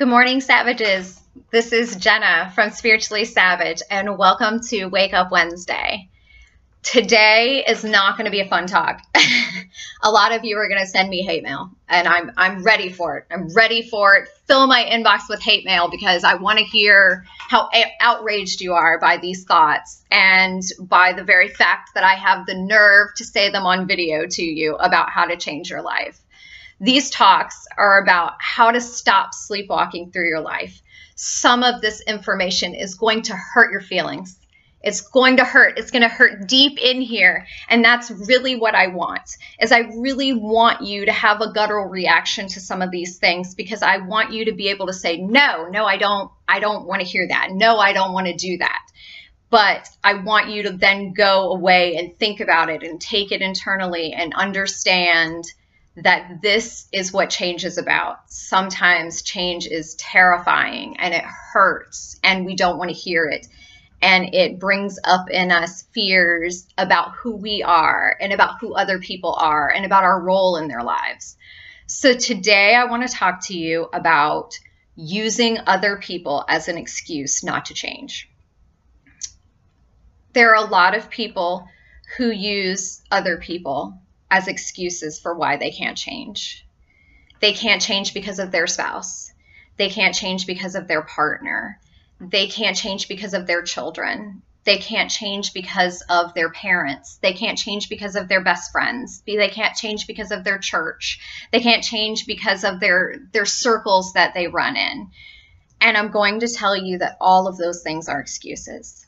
Good morning, Savages. This is Jenna from Spiritually Savage, and welcome to Wake Up Wednesday. Today is not going to be a fun talk. a lot of you are going to send me hate mail, and I'm I'm ready for it. I'm ready for it. Fill my inbox with hate mail because I want to hear how outraged you are by these thoughts and by the very fact that I have the nerve to say them on video to you about how to change your life. These talks are about how to stop sleepwalking through your life. Some of this information is going to hurt your feelings. It's going to hurt. It's going to hurt deep in here. And that's really what I want. Is I really want you to have a guttural reaction to some of these things because I want you to be able to say no, no, I don't I don't want to hear that. No, I don't want to do that. But I want you to then go away and think about it and take it internally and understand that this is what change is about. Sometimes change is terrifying and it hurts and we don't want to hear it. And it brings up in us fears about who we are and about who other people are and about our role in their lives. So today I want to talk to you about using other people as an excuse not to change. There are a lot of people who use other people as excuses for why they can't change. They can't change because of their spouse. They can't change because of their partner. They can't change because of their children. They can't change because of their parents. They can't change because of their best friends. They can't change because of their church. They can't change because of their their circles that they run in. And I'm going to tell you that all of those things are excuses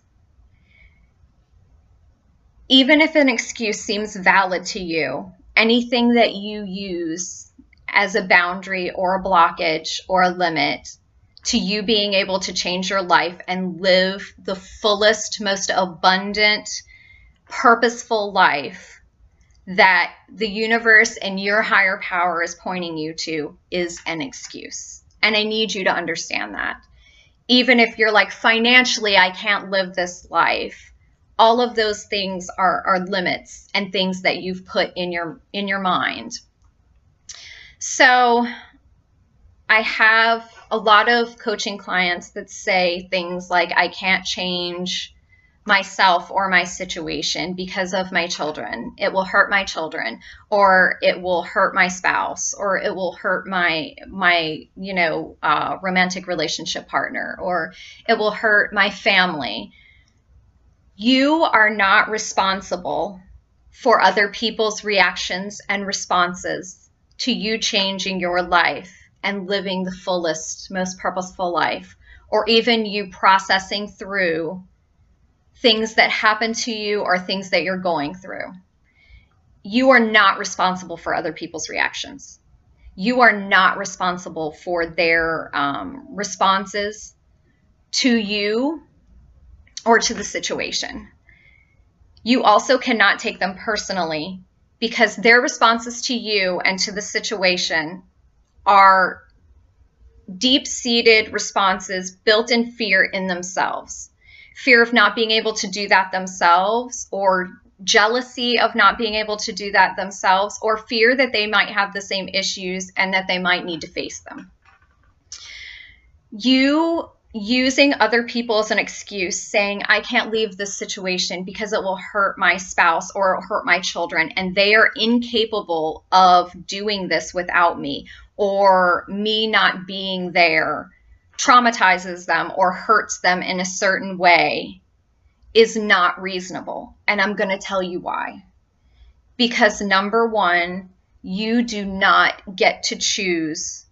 even if an excuse seems valid to you, anything that you use as a boundary or a blockage or a limit to you being able to change your life and live the fullest, most abundant, purposeful life that the universe and your higher power is pointing you to is an excuse. And I need you to understand that. Even if you're like, financially, I can't live this life all of those things are, are limits and things that you've put in your in your mind. So I have a lot of coaching clients that say things like I can't change myself or my situation because of my children. It will hurt my children or it will hurt my spouse or it will hurt my my you know uh, romantic relationship partner or it will hurt my family you are not responsible for other people's reactions and responses to you changing your life and living the fullest, most purposeful life, or even you processing through things that happen to you or things that you're going through. You are not responsible for other people's reactions. You are not responsible for their um, responses to you or to the situation. You also cannot take them personally because their responses to you and to the situation are deep seated responses built in fear in themselves fear of not being able to do that themselves, or jealousy of not being able to do that themselves, or fear that they might have the same issues and that they might need to face them. You using other people as an excuse, saying, I can't leave this situation because it will hurt my spouse or hurt my children, and they are incapable of doing this without me, or me not being there traumatizes them or hurts them in a certain way, is not reasonable. And I'm going to tell you why. Because number one, you do not get to choose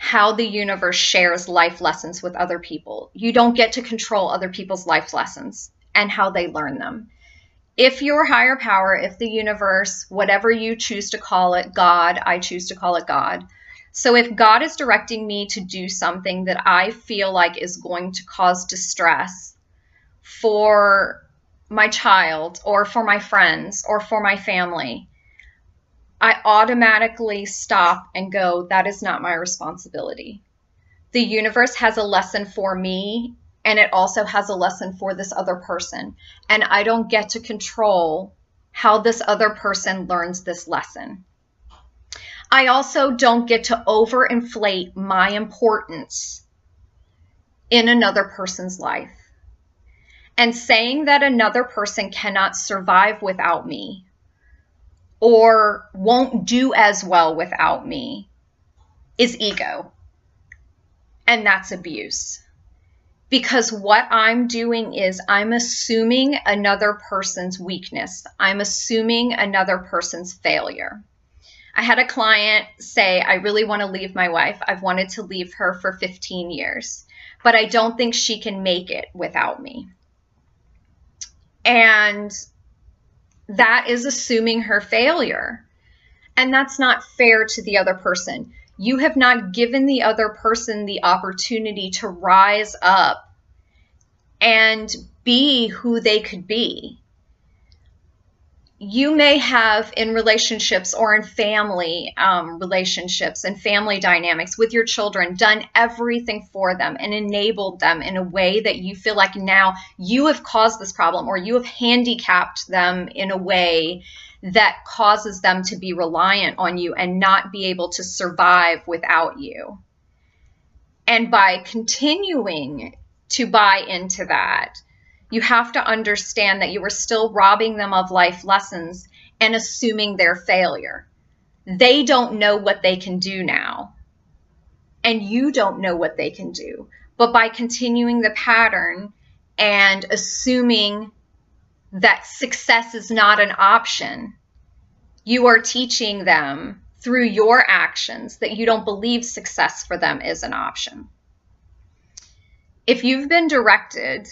how the universe shares life lessons with other people. You don't get to control other people's life lessons and how they learn them. If your higher power, if the universe, whatever you choose to call it, God, I choose to call it God. So if God is directing me to do something that I feel like is going to cause distress for my child or for my friends or for my family, I automatically stop and go, that is not my responsibility. The universe has a lesson for me, and it also has a lesson for this other person. And I don't get to control how this other person learns this lesson. I also don't get to overinflate my importance in another person's life. And saying that another person cannot survive without me or won't do as well without me is ego. And that's abuse. Because what I'm doing is I'm assuming another person's weakness, I'm assuming another person's failure. I had a client say, I really want to leave my wife. I've wanted to leave her for 15 years, but I don't think she can make it without me. And that is assuming her failure. And that's not fair to the other person. You have not given the other person the opportunity to rise up and be who they could be you may have in relationships or in family um, relationships and family dynamics with your children done everything for them and enabled them in a way that you feel like now you have caused this problem or you have handicapped them in a way that causes them to be reliant on you and not be able to survive without you. And by continuing to buy into that, you have to understand that you are still robbing them of life lessons and assuming their failure. They don't know what they can do now, and you don't know what they can do. But by continuing the pattern and assuming that success is not an option, you are teaching them through your actions that you don't believe success for them is an option. If you've been directed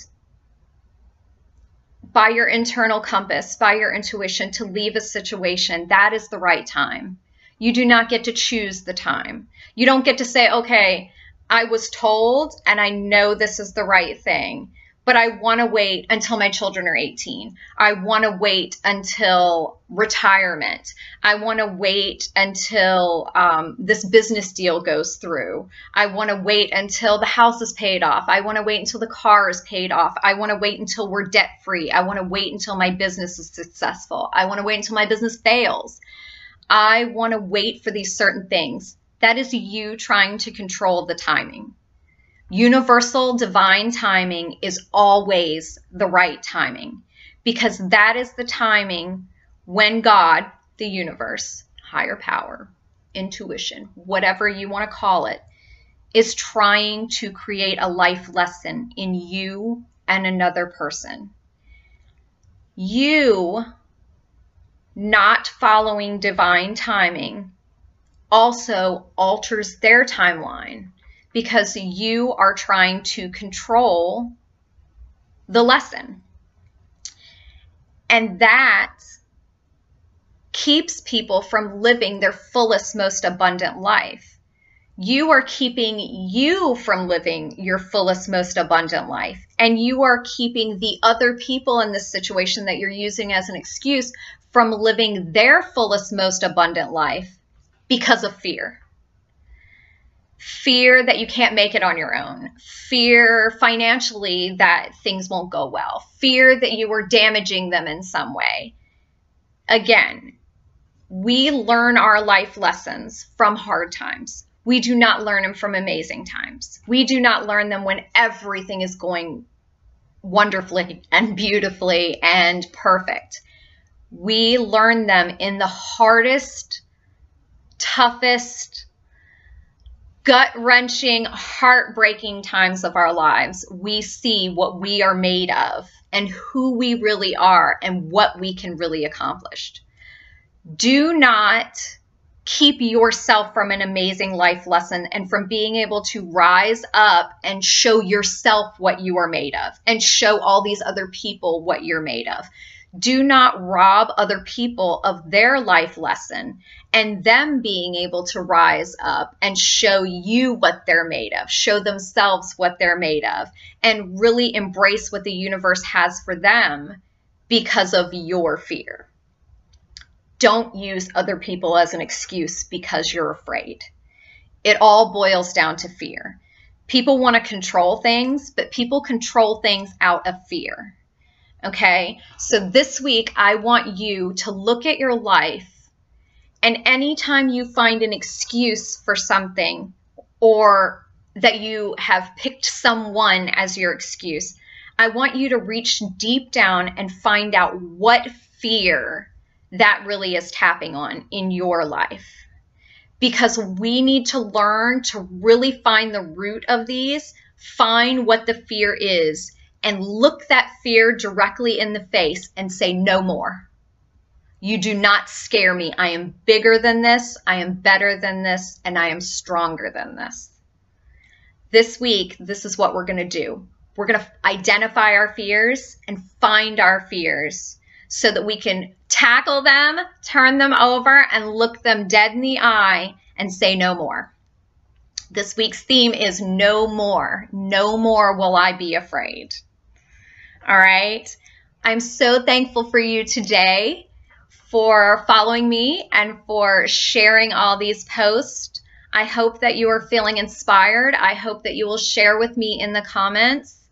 by your internal compass, by your intuition to leave a situation, that is the right time. You do not get to choose the time. You don't get to say, okay, I was told and I know this is the right thing but I want to wait until my children are 18. I want to wait until retirement. I want to wait until um, this business deal goes through. I want to wait until the house is paid off. I want to wait until the car is paid off. I want to wait until we're debt free. I want to wait until my business is successful. I want to wait until my business fails. I want to wait for these certain things. That is you trying to control the timing. Universal divine timing is always the right timing because that is the timing when God, the universe, higher power, intuition, whatever you want to call it, is trying to create a life lesson in you and another person. You not following divine timing also alters their timeline because you are trying to control the lesson. And that keeps people from living their fullest, most abundant life. You are keeping you from living your fullest, most abundant life. And you are keeping the other people in this situation that you're using as an excuse from living their fullest, most abundant life because of fear fear that you can't make it on your own, fear financially that things won't go well, fear that you are damaging them in some way. Again, we learn our life lessons from hard times. We do not learn them from amazing times. We do not learn them when everything is going wonderfully and beautifully and perfect. We learn them in the hardest, toughest, gut wrenching, heartbreaking times of our lives, we see what we are made of and who we really are and what we can really accomplish. Do not keep yourself from an amazing life lesson and from being able to rise up and show yourself what you are made of and show all these other people what you're made of. Do not rob other people of their life lesson and them being able to rise up and show you what they're made of, show themselves what they're made of, and really embrace what the universe has for them because of your fear. Don't use other people as an excuse because you're afraid. It all boils down to fear. People want to control things, but people control things out of fear. Okay, so this week I want you to look at your life And anytime you find an excuse for something or that you have picked someone as your excuse, I want you to reach deep down and find out what fear that really is tapping on in your life. Because we need to learn to really find the root of these, find what the fear is, and look that fear directly in the face and say, No more. You do not scare me. I am bigger than this. I am better than this. And I am stronger than this. This week, this is what we're going to do. We're going to identify our fears and find our fears so that we can tackle them, turn them over, and look them dead in the eye and say no more. This week's theme is no more. No more will I be afraid. All right. I'm so thankful for you today for following me and for sharing all these posts. I hope that you are feeling inspired. I hope that you will share with me in the comments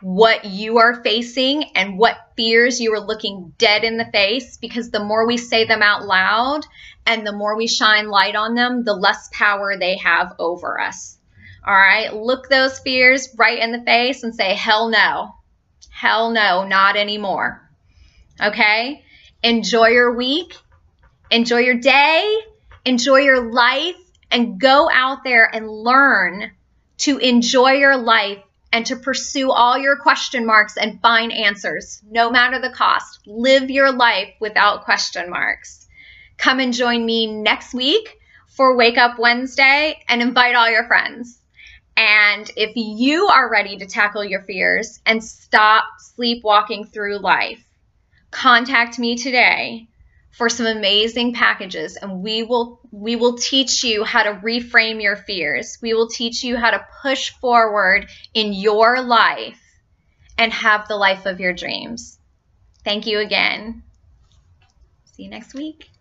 what you are facing and what fears you are looking dead in the face because the more we say them out loud and the more we shine light on them, the less power they have over us. All right, look those fears right in the face and say, hell no. Hell no, not anymore. Okay? Enjoy your week, enjoy your day, enjoy your life, and go out there and learn to enjoy your life and to pursue all your question marks and find answers, no matter the cost. Live your life without question marks. Come and join me next week for Wake Up Wednesday and invite all your friends. And if you are ready to tackle your fears and stop sleepwalking through life, contact me today for some amazing packages and we will we will teach you how to reframe your fears. We will teach you how to push forward in your life and have the life of your dreams. Thank you again. See you next week.